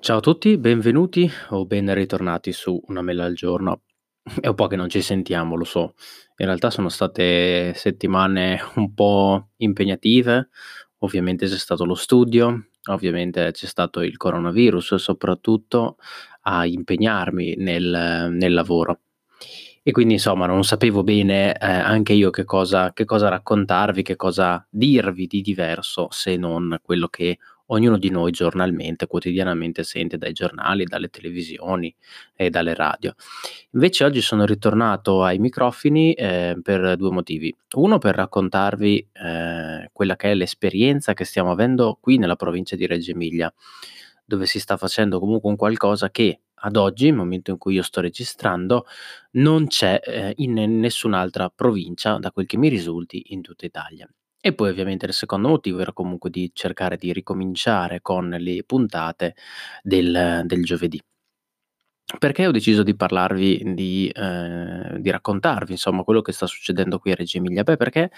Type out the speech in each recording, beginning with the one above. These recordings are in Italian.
Ciao a tutti, benvenuti o ben ritornati su Una mela al giorno. È un po' che non ci sentiamo, lo so. In realtà sono state settimane un po' impegnative, ovviamente c'è stato lo studio, ovviamente c'è stato il coronavirus, soprattutto a impegnarmi nel nel lavoro. E quindi insomma non sapevo bene, ehm, anche io che cosa che cosa raccontarvi, che cosa dirvi di diverso, se non quello che ognuno di noi giornalmente, quotidianamente sente dai giornali, dalle televisioni e dalle radio. Invece oggi sono ritornato ai microfoni, ehm, per 2 motivi. Uno per raccontarvi, ehm, quella che è l'esperienza che stiamo avendo qui nella provincia di Reggio Emilia, dove si sta facendo comunque un qualcosa che ad oggi, il momento in cui io sto registrando, non c'è, ehm, in nessun'altra provincia, da quel che mi risulti, in tutta Italia. E poi ovviamente il secondo motivo era comunque di cercare di ricominciare con le puntate del del giovedì. Perché ho deciso di parlarvi di ehm, di raccontarvi insomma quello che sta succedendo qui a Reggio Emilia? Beh, perché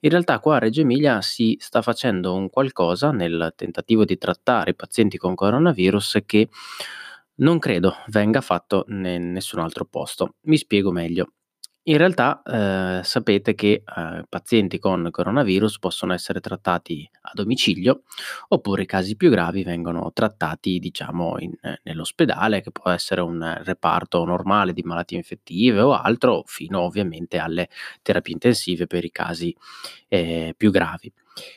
in realtà qua a Reggio Emilia si sta facendo un qualcosa nel tentativo di trattare i pazienti con coronavirus che non credo venga fatto in nessun altro posto. Mi spiego meglio. In realtà, ehm, sapete che, ehm, pazienti con coronavirus possono essere trattati a domicilio, oppure i casi più gravi vengono trattati, diciamo, in nell'ospedale, che può essere un reparto normale di malattie infettive o altro, fino ovviamente alle terapie intensive per i casi, ehm, più gravi.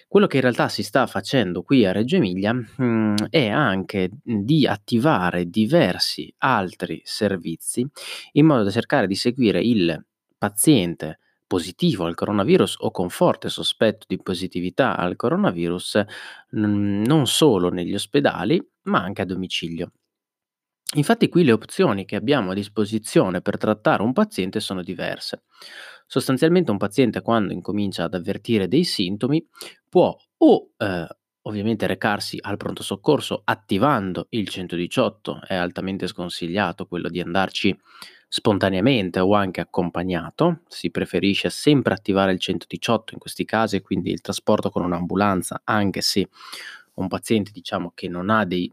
Quello che in realtà si sta facendo qui a Reggio Emilia, mhmm, è anche, di attivare diversi altri servizi, in modo da cercare di seguire il paziente positivo al coronavirus o con forte sospetto di positività al coronavirus, non solo negli ospedali, ma anche a domicilio. Infatti qui le opzioni che abbiamo a disposizione per trattare un paziente sono diverse. Sostanzialmente un paziente quando incomincia ad avvertire dei sintomi può o, ehm, ovviamente recarsi al pronto soccorso attivando il 118, è altamente sconsigliato quello di andarci spontaneamente o anche accompagnato, si preferisce sempre attivare il 118 in questi casi quindi il trasporto con un'ambulanza, anche se un paziente diciamo che non ha dei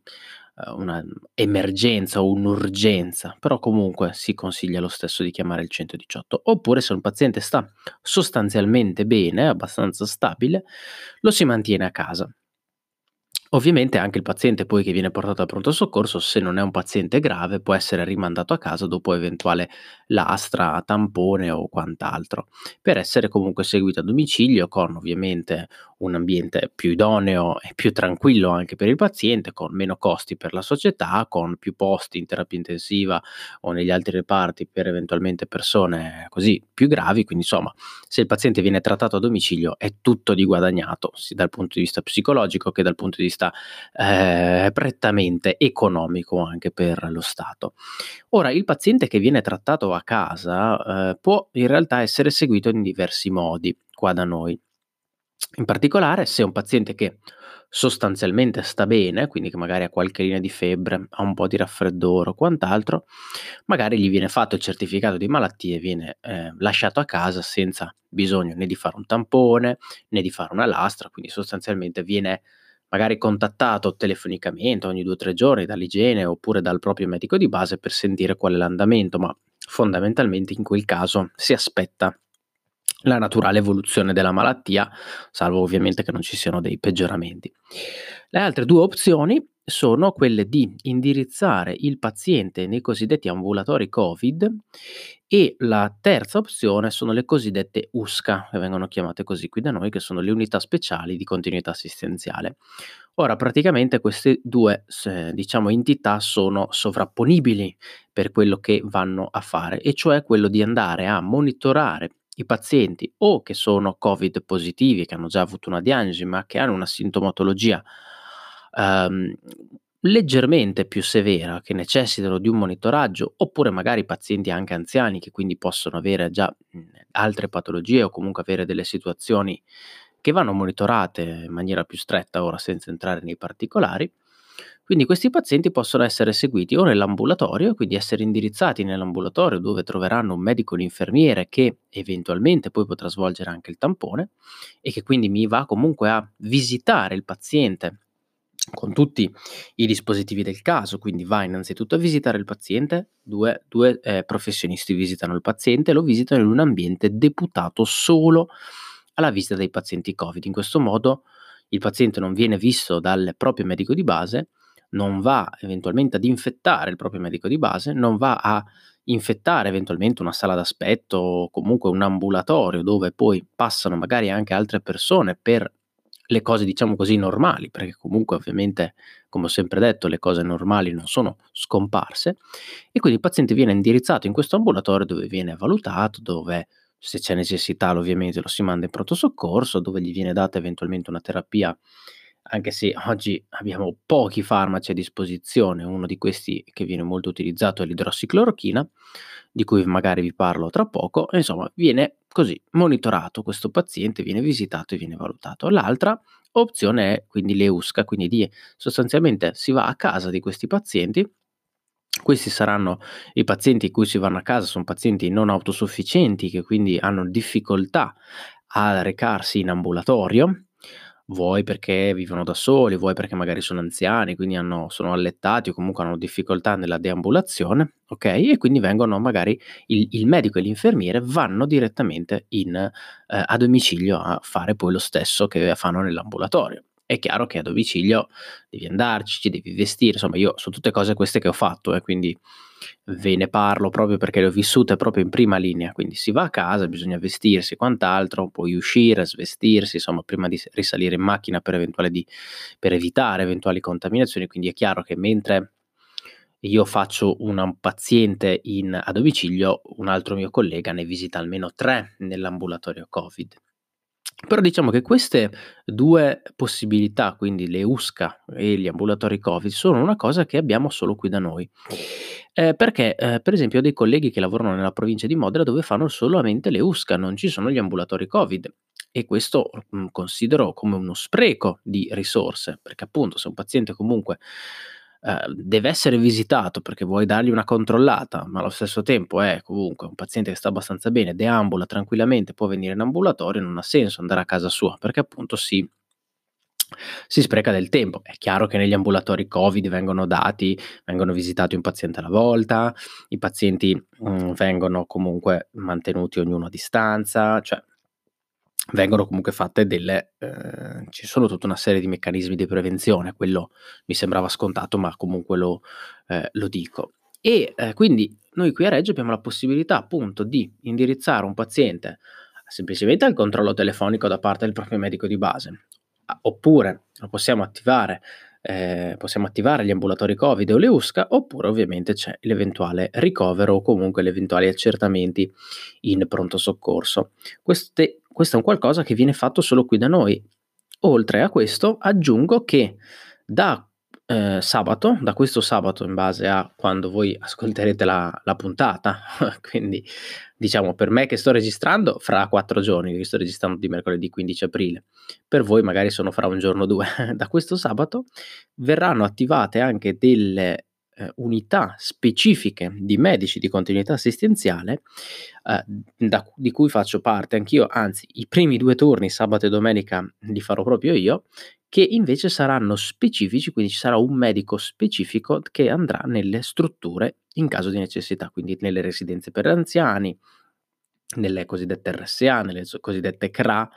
ehm, una emergenza o un'urgenza, però comunque si consiglia lo stesso di chiamare il 118. Oppure se un paziente sta sostanzialmente bene, abbastanza stabile, lo si mantiene a casa. Ovviamente anche il paziente poi che viene portato al pronto soccorso, se non è un paziente grave, può essere rimandato a casa dopo eventuale lastra, tampone o quant'altro, per essere comunque seguito a domicilio con ovviamente un ambiente più idoneo e più tranquillo anche per il paziente, con meno costi per la società, con più posti in terapia intensiva o negli altri reparti per eventualmente persone così più gravi. Quindi insomma, se il paziente viene trattato a domicilio è tutto di guadagnato, sia dal punto di vista psicologico che dal punto di vista, ehm, prettamente economico anche per lo Stato. Ora, il paziente che viene trattato a casa, ehm, può in realtà essere seguito in diversi modi qua da noi. In particolare se è un paziente che sostanzialmente sta bene, quindi che magari ha qualche linea di febbre, ha un po' di raffreddore o quant'altro, magari gli viene fatto il certificato di malattia e viene, ehm, lasciato a casa senza bisogno né di fare un tampone, né di fare una lastra, quindi sostanzialmente viene magari contattato telefonicamente ogni 2 o 3 giorni dall'igiene oppure dal proprio medico di base per sentire qual è l'andamento, ma fondamentalmente in quel caso si aspetta la naturale evoluzione della malattia, salvo ovviamente che non ci siano dei peggioramenti. Le altre 2 opzioni sono quelle di indirizzare il paziente nei cosiddetti ambulatori Covid e la terza opzione sono le cosiddette USCA, che vengono chiamate così qui da noi, che sono le unità speciali di continuità assistenziale. Ora praticamente queste 2 s diciamo entità sono sovrapponibili per quello che vanno a fare, e cioè quello di andare a monitorare i pazienti o che sono Covid positivi, che hanno già avuto una diagnosi, ma che hanno una sintomatologia, uhm, leggermente più severa, che necessitano di un monitoraggio, oppure magari pazienti anche anziani che quindi possono avere già, mhmm, altre patologie o comunque avere delle situazioni che vanno monitorate in maniera più stretta, ora senza entrare nei particolari. Quindi questi pazienti possono essere seguiti o nell'ambulatorio, quindi essere indirizzati nell'ambulatorio dove troveranno un medico, un infermiere che eventualmente poi potrà svolgere anche il tampone e che quindi mi va comunque a visitare il paziente con tutti i dispositivi del caso, quindi vai innanzitutto a visitare il paziente, due, due eh, professionisti visitano il paziente, lo visitano in un ambiente deputato solo alla visita dei pazienti Covid. In questo modo il paziente non viene visto dal proprio medico di base, non va eventualmente ad infettare il proprio medico di base, non va a infettare eventualmente una sala d'aspetto o comunque un ambulatorio dove poi passano magari anche altre persone per le cose diciamo così normali, perché comunque ovviamente, come ho sempre detto, le cose normali non sono scomparse. E quindi il paziente viene indirizzato in questo ambulatorio dove viene valutato, dove se c'è necessità ovviamente lo si manda in pronto soccorso, dove gli viene data eventualmente una terapia anche se oggi abbiamo pochi farmaci a disposizione, uno di questi che viene molto utilizzato è l'idrossiclorochina, di cui magari vi parlo tra poco, insomma viene così monitorato questo paziente, viene visitato e viene valutato. L'altra opzione è quindi l'EUSCA, quindi di, sostanzialmente si va a casa di questi pazienti, questi saranno i pazienti in cui si vanno a casa, sono pazienti non autosufficienti che quindi hanno difficoltà a recarsi in ambulatorio, vuoi perché vivono da soli, vuoi perché magari sono anziani, quindi hanno, sono allettati o comunque hanno difficoltà nella deambulazione, ok? E quindi vengono magari il, il medico e l'infermiere vanno direttamente in, eh, a domicilio a fare poi lo stesso che fanno nell'ambulatorio. È chiaro che a domicilio devi andarci, ci devi vestire, insomma io sono tutte cose queste che ho fatto, eh, quindi ve ne parlo proprio perché le ho vissute proprio in prima linea, quindi si va a casa, bisogna vestirsi e quant'altro, poi uscire, svestirsi, insomma, prima di risalire in macchina per, di, per evitare eventuali contaminazioni, quindi è chiaro che mentre io faccio un paziente in, a domicilio, un altro mio collega ne visita almeno tre nell'ambulatorio Covid. Però diciamo che queste due possibilità, quindi le USCA e gli ambulatori Covid, sono una cosa che abbiamo solo qui da noi. Eh, perché, eh, per esempio, ho dei colleghi che lavorano nella provincia di Modena dove fanno solamente le USCA, non ci sono gli ambulatori Covid. E questo mh, mm, considero come uno spreco di risorse, perché appunto se un paziente comunque Ehm, deve essere visitato perché vuoi dargli una controllata, ma allo stesso tempo è comunque un paziente che sta abbastanza bene, deambula tranquillamente, può venire in ambulatorio, non ha senso andare a casa sua perché appunto si si spreca del tempo. È chiaro che negli ambulatori Covid vengono dati, vengono visitati un paziente alla volta, i pazienti mh, mm, vengono comunque mantenuti ognuno a distanza, cioè vengono comunque fatte delle eh, ci sono tutta una serie di meccanismi di prevenzione, quello mi sembrava scontato, ma comunque lo, eh, lo dico. E eh, quindi noi qui a Reggio abbiamo la possibilità appunto di indirizzare un paziente semplicemente al controllo telefonico da parte del proprio medico di base, oppure lo possiamo attivare eh, possiamo attivare gli ambulatori Covid o le USCA, oppure ovviamente c'è l'eventuale ricovero o comunque gli eventuali accertamenti in pronto soccorso. Queste questo è un qualcosa che viene fatto solo qui da noi. Oltre a questo, aggiungo che da eh, sabato, da questo sabato, in base a quando voi ascolterete la, la, puntata, quindi diciamo per me che sto registrando fra quattro giorni, che sto registrando di mercoledì 15 aprile, per voi magari sono fra un giorno o due. da questo sabato verranno attivate anche delle eh, unità specifiche di medici di continuità assistenziale, eh, da, di cui faccio parte anch'io, anzi i primi due turni, sabato e domenica, li farò proprio io, che invece saranno specifici, quindi ci sarà un medico specifico che andrà nelle strutture in caso di necessità, quindi nelle residenze per anziani, nelle cosiddette RSA, nelle cosiddette CRA,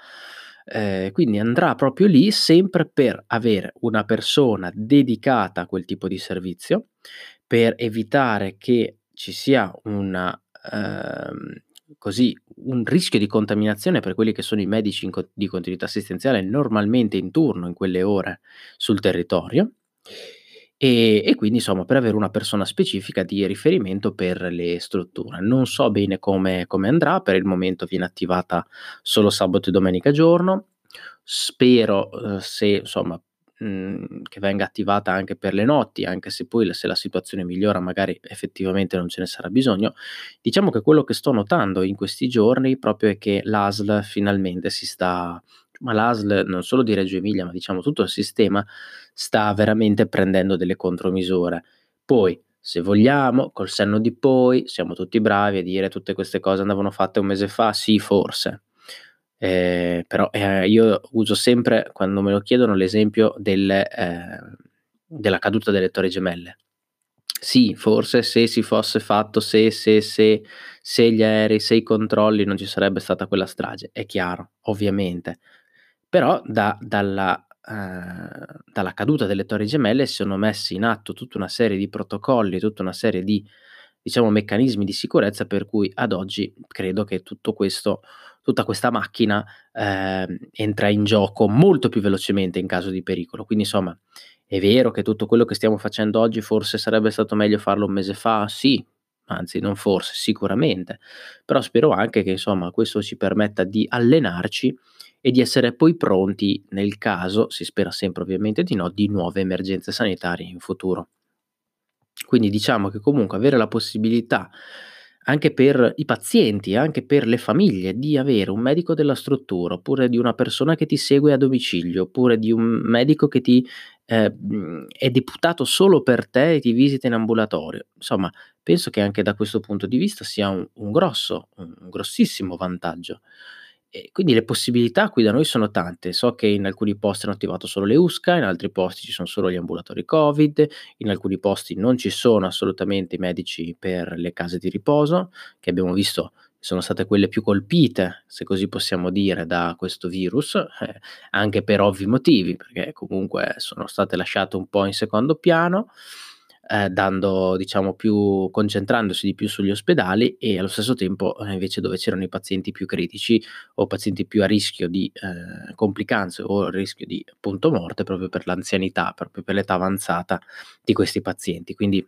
eh, quindi andrà proprio lì sempre per avere una persona dedicata a quel tipo di servizio, per evitare che ci sia una, ehm, così, un rischio di contaminazione per quelli che sono i medici co- di continuità assistenziale normalmente in turno in quelle ore sul territorio. E, e, quindi insomma per avere una persona specifica di riferimento per le strutture. Non so bene come, come andrà, per il momento viene attivata solo sabato e domenica giorno. Spero eh, se insomma che venga attivata anche per le notti, anche se poi se la situazione migliora magari effettivamente non ce ne sarà bisogno. Diciamo che quello che sto notando in questi giorni proprio è che l'ASL finalmente si sta ma l'ASL non solo di Reggio Emilia, ma diciamo tutto il sistema sta veramente prendendo delle contromisure. Poi, se vogliamo, col senno di poi, siamo tutti bravi a dire tutte queste cose andavano fatte un mese fa, sì, forse. Ehm, però, ehm, io uso sempre, quando me lo chiedono, l'esempio del ehm, della caduta delle Torri Gemelle. Sì, forse se si fosse fatto se, se, se, se gli aerei, se i controlli non ci sarebbe stata quella strage, è chiaro, ovviamente. Però da dalla ehm, dalla caduta delle Torri Gemelle sono messi in atto tutta una serie di protocolli, tutta una serie di, diciamo, meccanismi di sicurezza per cui ad oggi credo che tutto questo tutta questa macchina, ehm, entra in gioco molto più velocemente in caso di pericolo. Quindi insomma, è vero che tutto quello che stiamo facendo oggi forse sarebbe stato meglio farlo un mese fa? Sì, anzi non forse, sicuramente. Però spero anche che insomma questo ci permetta di allenarci e di essere poi pronti nel caso, si spera sempre ovviamente di no, di nuove emergenze sanitarie in futuro. Quindi diciamo che comunque avere la possibilità anche per i pazienti, anche per le famiglie, di avere un medico della struttura, oppure di una persona che ti segue a domicilio, oppure di un medico che ti ehm, è deputato solo per te e ti visita in ambulatorio. Insomma, penso che anche da questo punto di vista sia un un grosso un grossissimo vantaggio. E quindi le possibilità qui da noi sono tante. So che in alcuni posti hanno attivato solo le USCA, in altri posti ci sono solo gli ambulatori Covid, in alcuni posti non ci sono assolutamente i medici per le case di riposo, che abbiamo visto sono state quelle più colpite, se così possiamo dire, da questo virus, eh, anche per ovvi motivi, perché comunque sono state lasciate un po' in secondo piano eh, dando diciamo più concentrandosi di più sugli ospedali e allo stesso tempo, eh, invece dove c'erano i pazienti più critici o pazienti più a rischio di, ehm, complicanze o a rischio di, appunto, morte proprio per l'anzianità, proprio per l'età avanzata di questi pazienti. Quindi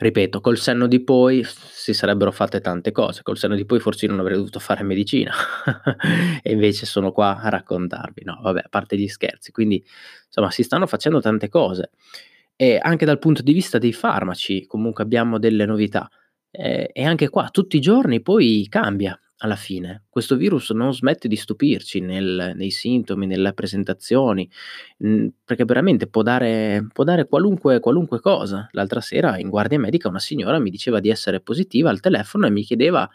ripeto, col senno di poi si sarebbero fatte tante cose. Col senno di poi forse non avrei dovuto fare medicina e invece sono qua a raccontarvi. No, vabbè, a parte gli scherzi. Quindi, insomma, si stanno facendo tante cose. E anche dal punto di vista dei farmaci comunque abbiamo delle novità. Ehm, e anche qua tutti i giorni poi cambia alla fine. Questo virus non smette di stupirci nel nei sintomi, nelle presentazioni, perché veramente può dare può dare qualunque qualunque cosa. L'altra sera in guardia medica una signora mi diceva di essere positiva al telefono e mi chiedeva,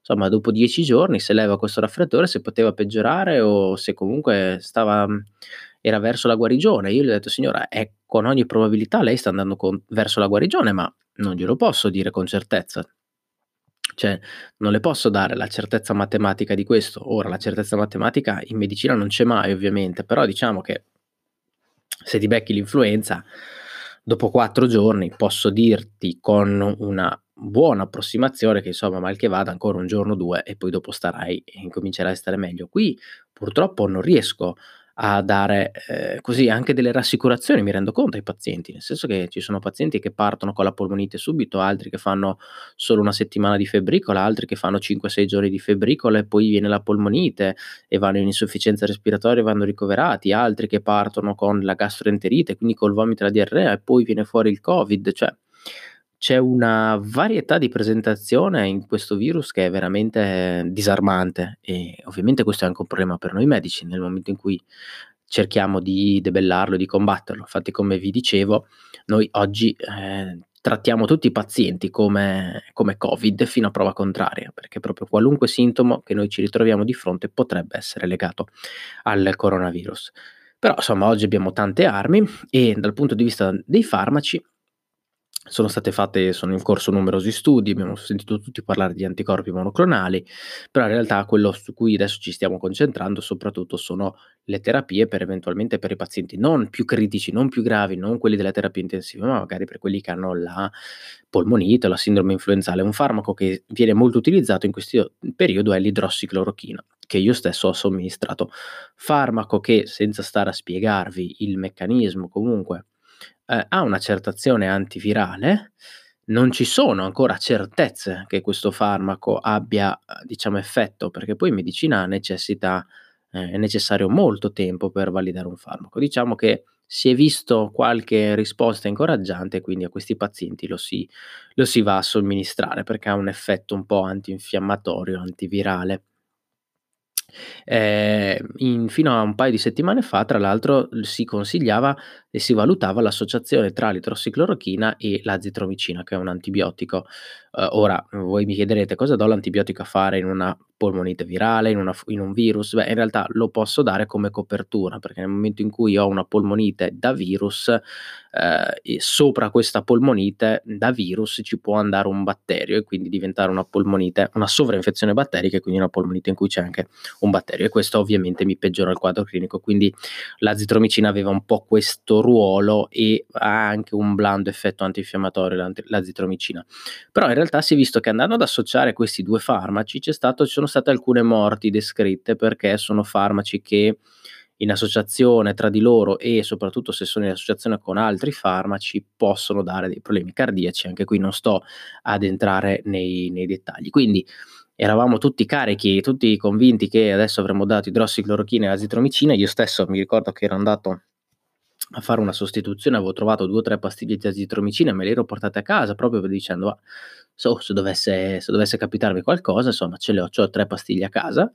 insomma dopo 10 giorni se leva questo raffreddore se poteva peggiorare o se comunque stava era verso la guarigione. Io gli ho detto: "Signora, è con ogni probabilità lei sta andando con verso la guarigione, ma non glielo posso dire con certezza. Cioè, non le posso dare la certezza matematica di questo. Ora, la certezza matematica in medicina non c'è mai ovviamente, però diciamo che se ti becchi l'influenza, dopo 4 giorni posso dirti con una buona approssimazione che insomma mal che vada ancora un giorno o 2 e poi dopo starai e incomincerai a stare meglio. Qui purtroppo non riesco a dare, ehm, così anche delle rassicurazioni, mi rendo conto ai pazienti, nel senso che ci sono pazienti che partono con la polmonite subito, altri che fanno solo 1 settimana di febbricola, altri che fanno 5, 6 giorni di febbricola e poi viene la polmonite e vanno in insufficienza respiratoria e vanno ricoverati, altri che partono con la gastroenterite, quindi col vomito e la diarrea e poi viene fuori il Covid, cioè c'è una varietà di presentazione in questo virus che è veramente disarmante e ovviamente questo è anche un problema per noi medici nel momento in cui cerchiamo di debellarlo, di combatterlo. Infatti come vi dicevo, noi oggi, ehm, trattiamo tutti i pazienti come come Covid fino a prova contraria, perché proprio qualunque sintomo che noi ci ritroviamo di fronte potrebbe essere legato al coronavirus. Però insomma oggi abbiamo tante armi e dal punto di vista dei farmaci sono state fatte sono in corso numerosi studi, abbiamo sentito tutti parlare di anticorpi monoclonali, però in realtà quello su cui adesso ci stiamo concentrando soprattutto sono le terapie per eventualmente per i pazienti non più critici, non più gravi, non quelli della terapia intensiva, ma magari per quelli che hanno la polmonite la sindrome influenzale. Un farmaco che viene molto utilizzato in questo periodo è l'idrossiclorochina, che io stesso ho somministrato. Farmaco che, senza stare a spiegarvi il meccanismo comunque ehm, ha una certa antivirale, non ci sono ancora certezze che questo farmaco abbia, uhm, diciamo effetto, perché poi in medicina necessita ehm, è necessario molto tempo per validare un farmaco. Diciamo che si è visto qualche risposta incoraggiante, quindi a questi pazienti lo si lo si va a somministrare perché ha un effetto un po' antinfiammatorio, antivirale. Ehm, in fino a un paio di settimane fa, tra l'altro, si consigliava e si valutava l'associazione tra l'idrossiclorochina e l'azitromicina, che è un antibiotico. Uh, ora, voi mi chiederete cosa do l'antibiotico a fare in una polmonite virale, in, una, in, un virus? Beh, in realtà lo posso dare come copertura, perché nel momento in cui ho una polmonite da virus, eh, sopra questa polmonite da virus ci può andare un batterio e quindi diventare una polmonite, una sovrainfezione batterica e quindi una polmonite in cui c'è anche un batterio e questo ovviamente mi peggiora il quadro clinico, quindi l'azitromicina aveva un po' questo ruolo e ha anche un blando effetto antinfiammatorio l'azitromicina. Però in realtà si è visto che andando ad associare questi due farmaci stato, ci sono state alcune morti descritte perché sono farmaci che in associazione tra di loro e soprattutto se sono in associazione con altri farmaci possono dare dei problemi cardiaci, anche qui non sto ad entrare nei, nei dettagli. Quindi eravamo tutti carichi, tutti convinti che adesso avremmo dato idrossiclorochina e azitromicina, io stesso mi ricordo che ero andato a fare una sostituzione, avevo trovato due o tre pastiglie di azitromicina me le ero portate a casa proprio dicendo, ah, so, se, dovesse, se dovesse capitarmi qualcosa, insomma ce le ho, ho tre pastiglie a casa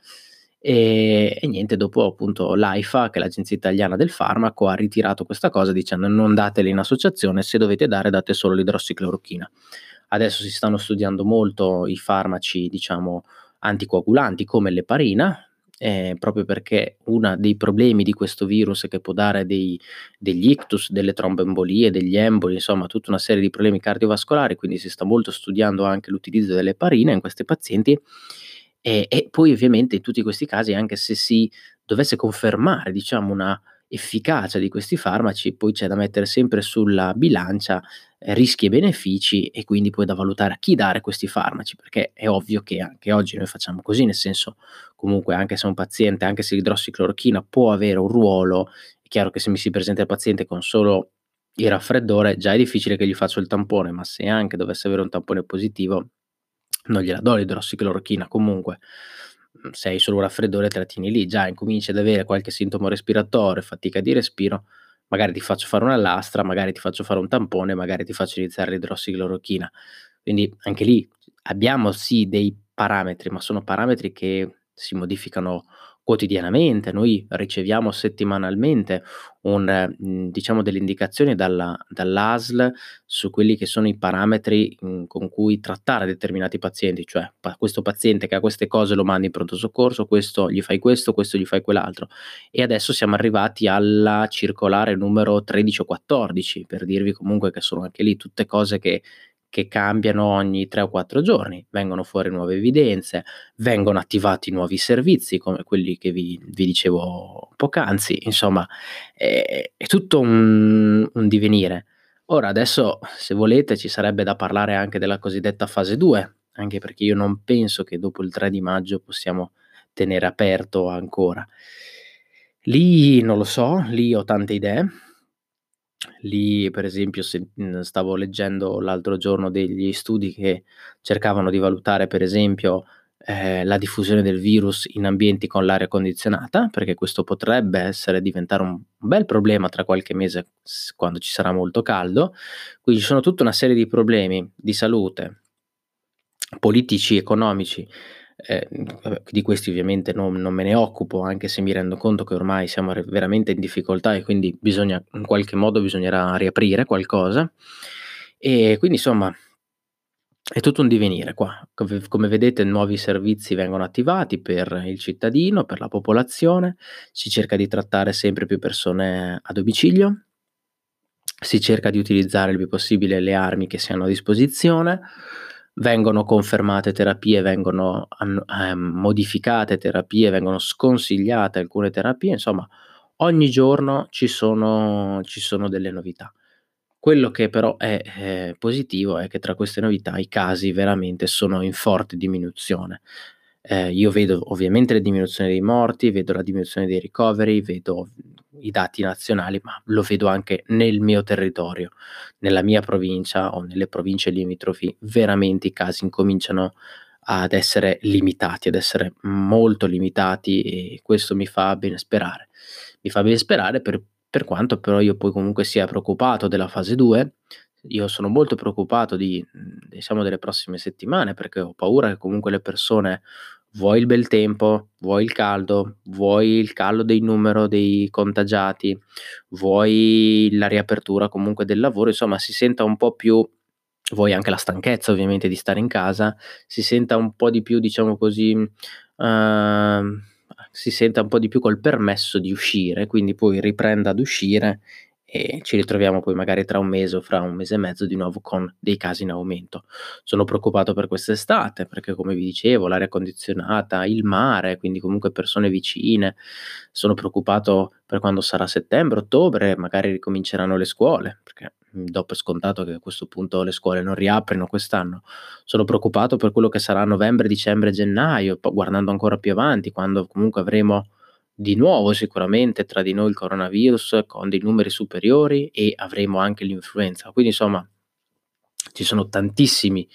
e, e, niente, dopo appunto l'AIFA, che è l'agenzia italiana del farmaco, ha ritirato questa cosa dicendo non datele in associazione, se dovete dare date solo l'idrossiclorochina. Adesso si stanno studiando molto i farmaci, diciamo, anticoagulanti come l'eparina, eh, proprio perché uno dei problemi di questo virus è che può dare dei, degli ictus, delle tromboembolie, degli emboli, insomma tutta una serie di problemi cardiovascolari, quindi si sta molto studiando anche l'utilizzo dell'eparina in questi pazienti e, e poi ovviamente in tutti questi casi, anche se si dovesse confermare, diciamo, una efficacia di questi farmaci, poi c'è da mettere sempre sulla bilancia rischi e benefici e quindi poi da valutare a chi dare questi farmaci, perché è ovvio che anche oggi noi facciamo così, nel senso comunque anche se un paziente, anche se l'idrossiclorochina può avere un ruolo, è chiaro che se mi si presenta il paziente con solo il raffreddore già è difficile che gli faccio il tampone, ma se anche dovesse avere un tampone positivo non gliela do l'idrossiclorochina comunque. Mhmm, se hai solo un raffreddore te la tieni lì, già incominci ad avere qualche sintomo respiratorio, fatica di respiro, magari ti faccio fare una lastra, magari ti faccio fare un tampone, magari ti faccio iniziare l'idrossiclorochina. Quindi anche lì abbiamo sì dei parametri, ma sono parametri che si modificano quotidianamente, noi riceviamo settimanalmente un, mhmm, diciamo delle indicazioni dalla, dall'ASL su quelli che sono i parametri mh, con cui trattare determinati pazienti, cioè questo paziente che ha queste cose lo mandi in pronto soccorso, questo gli fai questo, questo gli fai quell'altro. E adesso siamo arrivati alla circolare numero 13 o 14, per dirvi comunque che sono anche lì tutte cose che che cambiano ogni 3 o 4 giorni, vengono fuori nuove evidenze, vengono attivati nuovi servizi come quelli che vi, vi dicevo poc'anzi, insomma è, è tutto un, un, divenire. Ora adesso se volete ci sarebbe da parlare anche della cosiddetta fase 2, anche perché io non penso che dopo il 3 di maggio possiamo tenere aperto ancora. Lì non lo so, lì ho tante idee, Lì, per esempio, se, mhmm, stavo leggendo l'altro giorno degli studi che cercavano di valutare, per esempio, ehm, la diffusione del virus in ambienti con l'aria condizionata, perché questo potrebbe essere diventare un bel problema tra qualche mese quando ci sarà molto caldo. Quindi ci sono tutta una serie di problemi di salute, politici, economici eh, di questi ovviamente non, non, me ne occupo, anche se mi rendo conto che ormai siamo veramente in difficoltà e quindi bisogna, in qualche modo bisognerà riaprire qualcosa. E quindi insomma è tutto un divenire qua. Come vedete nuovi servizi vengono attivati per il cittadino, per la popolazione, si cerca di trattare sempre più persone a domicilio, si cerca di utilizzare il più possibile le armi che si hanno a disposizione vengono confermate terapie, vengono eh, modificate terapie, vengono sconsigliate alcune terapie, insomma ogni giorno ci sono, ci sono delle novità. Quello che però è, eh, positivo è che tra queste novità i casi veramente sono in forte diminuzione. Eh, io vedo ovviamente la diminuzione dei morti, vedo la diminuzione dei ricoveri, vedo i dati nazionali, ma lo vedo anche nel mio territorio, nella mia provincia o nelle province limitrofi, veramente i casi incominciano ad essere limitati, ad essere molto limitati e questo mi fa ben sperare. Mi fa ben sperare per, per quanto però io poi comunque sia preoccupato della fase 2, io sono molto preoccupato di, diciamo, delle prossime settimane perché ho paura che comunque le persone vuoi il bel tempo, vuoi il caldo, vuoi il calo del numero dei contagiati, vuoi la riapertura comunque del lavoro, insomma si senta un po' più vuoi anche la stanchezza ovviamente di stare in casa, si senta un po' di più, diciamo così, uh, si senta un po' di più col permesso di uscire, quindi poi riprenda ad uscire e ci ritroviamo poi magari tra un mese o fra un mese e mezzo di nuovo con dei casi in aumento. Sono preoccupato per quest'estate perché come vi dicevo l'aria condizionata, il mare, quindi comunque persone vicine, sono preoccupato per quando sarà settembre, ottobre, magari ricominceranno le scuole, perché dopo è scontato che a questo punto le scuole non riaprino quest'anno. Sono preoccupato per quello che sarà novembre, dicembre, gennaio, guardando ancora più avanti, quando comunque avremo di nuovo sicuramente tra di noi il coronavirus con dei numeri superiori e avremo anche l'influenza. Quindi insomma ci sono tantissimi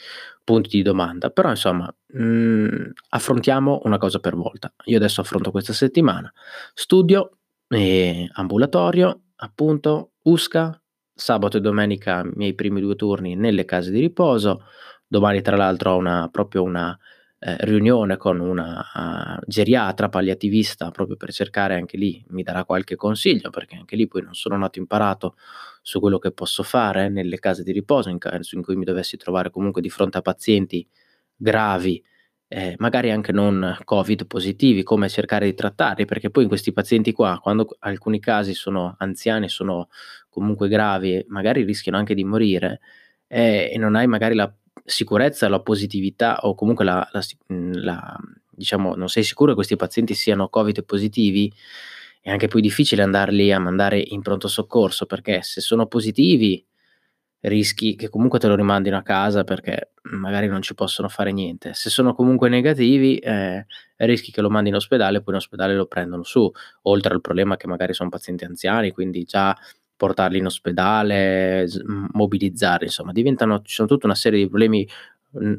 punti di domanda, però insomma mh, mm, affrontiamo una cosa per volta. Io adesso affronto questa settimana, studio, eh, ambulatorio, appunto, USCA, sabato e domenica miei primi due turni nelle case di riposo, domani tra l'altro ho una, proprio una eh, riunione con una uh, geriatra palliativista proprio per cercare anche lì, mi darà qualche consiglio perché anche lì poi non sono nato imparato su quello che posso fare nelle case di riposo in caso in cui mi dovessi trovare comunque di fronte a pazienti gravi, eh, magari anche non covid positivi, come cercare di trattarli perché poi in questi pazienti qua, quando alcuni casi sono anziani, sono comunque gravi, magari rischiano anche di morire eh, e non hai magari la sicurezza, la positività o comunque la, la, mhmm, la, diciamo, non sei sicuro che questi pazienti siano Covid positivi, è anche più difficile andarli a mandare in pronto soccorso perché se sono positivi rischi che comunque te lo rimandino a casa perché magari non ci possono fare niente. Se sono comunque negativi, eh, rischi che lo mandi in ospedale e poi in ospedale lo prendono su, oltre al problema che magari sono pazienti anziani, quindi già portarli in ospedale, mobilizzarli, insomma, diventano, ci sono tutta una serie di problemi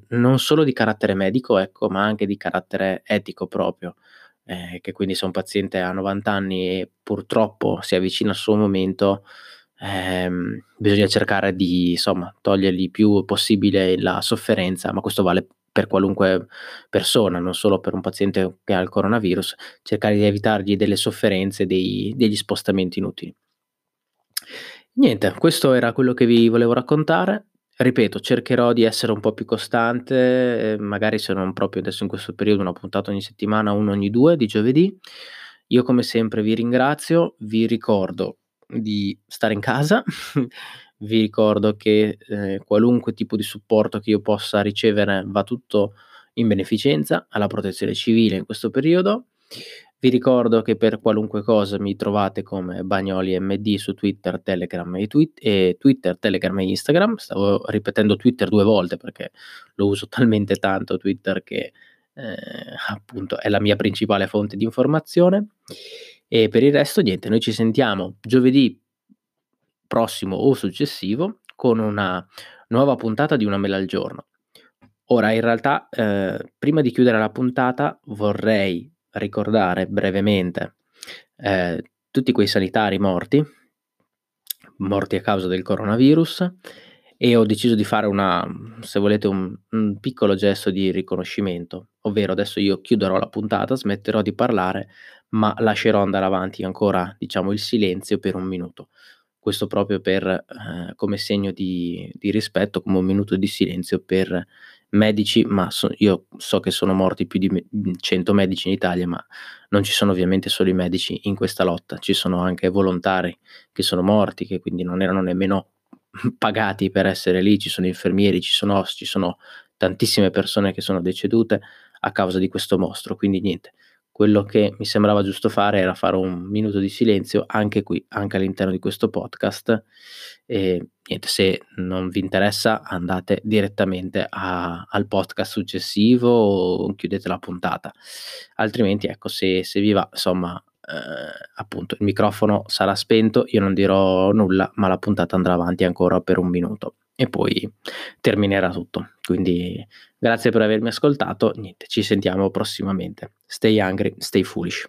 non solo di carattere medico, ecco, ma anche di carattere etico proprio. Eh, che quindi se un paziente ha 90 anni e purtroppo si avvicina al suo momento, ehm, bisogna cercare di insomma togliergli più possibile la sofferenza, ma questo vale per qualunque persona, non solo per un paziente che ha il coronavirus, cercare di evitargli delle sofferenze, dei, degli spostamenti inutili. Niente, questo era quello che vi volevo raccontare. Ripeto, cercherò di essere un po' più costante, ehm, magari se non proprio adesso in questo periodo, una puntata ogni settimana, uno ogni due di giovedì. Io come sempre vi ringrazio, vi ricordo di stare in casa, vi ricordo che eh, qualunque tipo di supporto che io possa ricevere va tutto in beneficenza alla protezione civile in questo periodo. Vi ricordo che per qualunque cosa mi trovate come Bagnoli MD su Twitter, Telegram e, tweet, e Twitter, Telegram e Instagram. Stavo ripetendo Twitter due volte perché lo uso talmente tanto Twitter che eh, appunto è la mia principale fonte di informazione. E per il resto niente, noi ci sentiamo giovedì prossimo o successivo con una nuova puntata di una mela al giorno. Ora, in realtà, eh, prima di chiudere la puntata vorrei ricordare brevemente eh, tutti quei sanitari morti, morti a causa del coronavirus, e ho deciso di fare una, se volete, un, un piccolo gesto di riconoscimento, ovvero adesso io chiuderò la puntata, smetterò di parlare, ma lascerò andare avanti ancora, diciamo, il silenzio per un minuto. Questo proprio per, eh, come segno di, di rispetto, come un minuto di silenzio per medici, ma so, io so che sono morti più di 100 medici in Italia, ma non ci sono ovviamente solo i medici in questa lotta, ci sono anche volontari che sono morti, che quindi non erano nemmeno pagati per essere lì, ci sono infermieri, ci sono ci sono tantissime persone che sono decedute a causa di questo mostro, quindi niente. Quello che mi sembrava giusto fare era fare un minuto di silenzio anche qui, anche all'interno di questo podcast e niente, se non vi interessa andate direttamente a, al podcast successivo o chiudete la puntata. Altrimenti, ecco, se, se vi va, insomma, appunto il microfono sarà spento, io non dirò nulla, ma la puntata andrà avanti ancora per un minuto e poi terminerà tutto. Quindi grazie per avermi ascoltato, niente, ci sentiamo prossimamente. Stay hungry, stay foolish.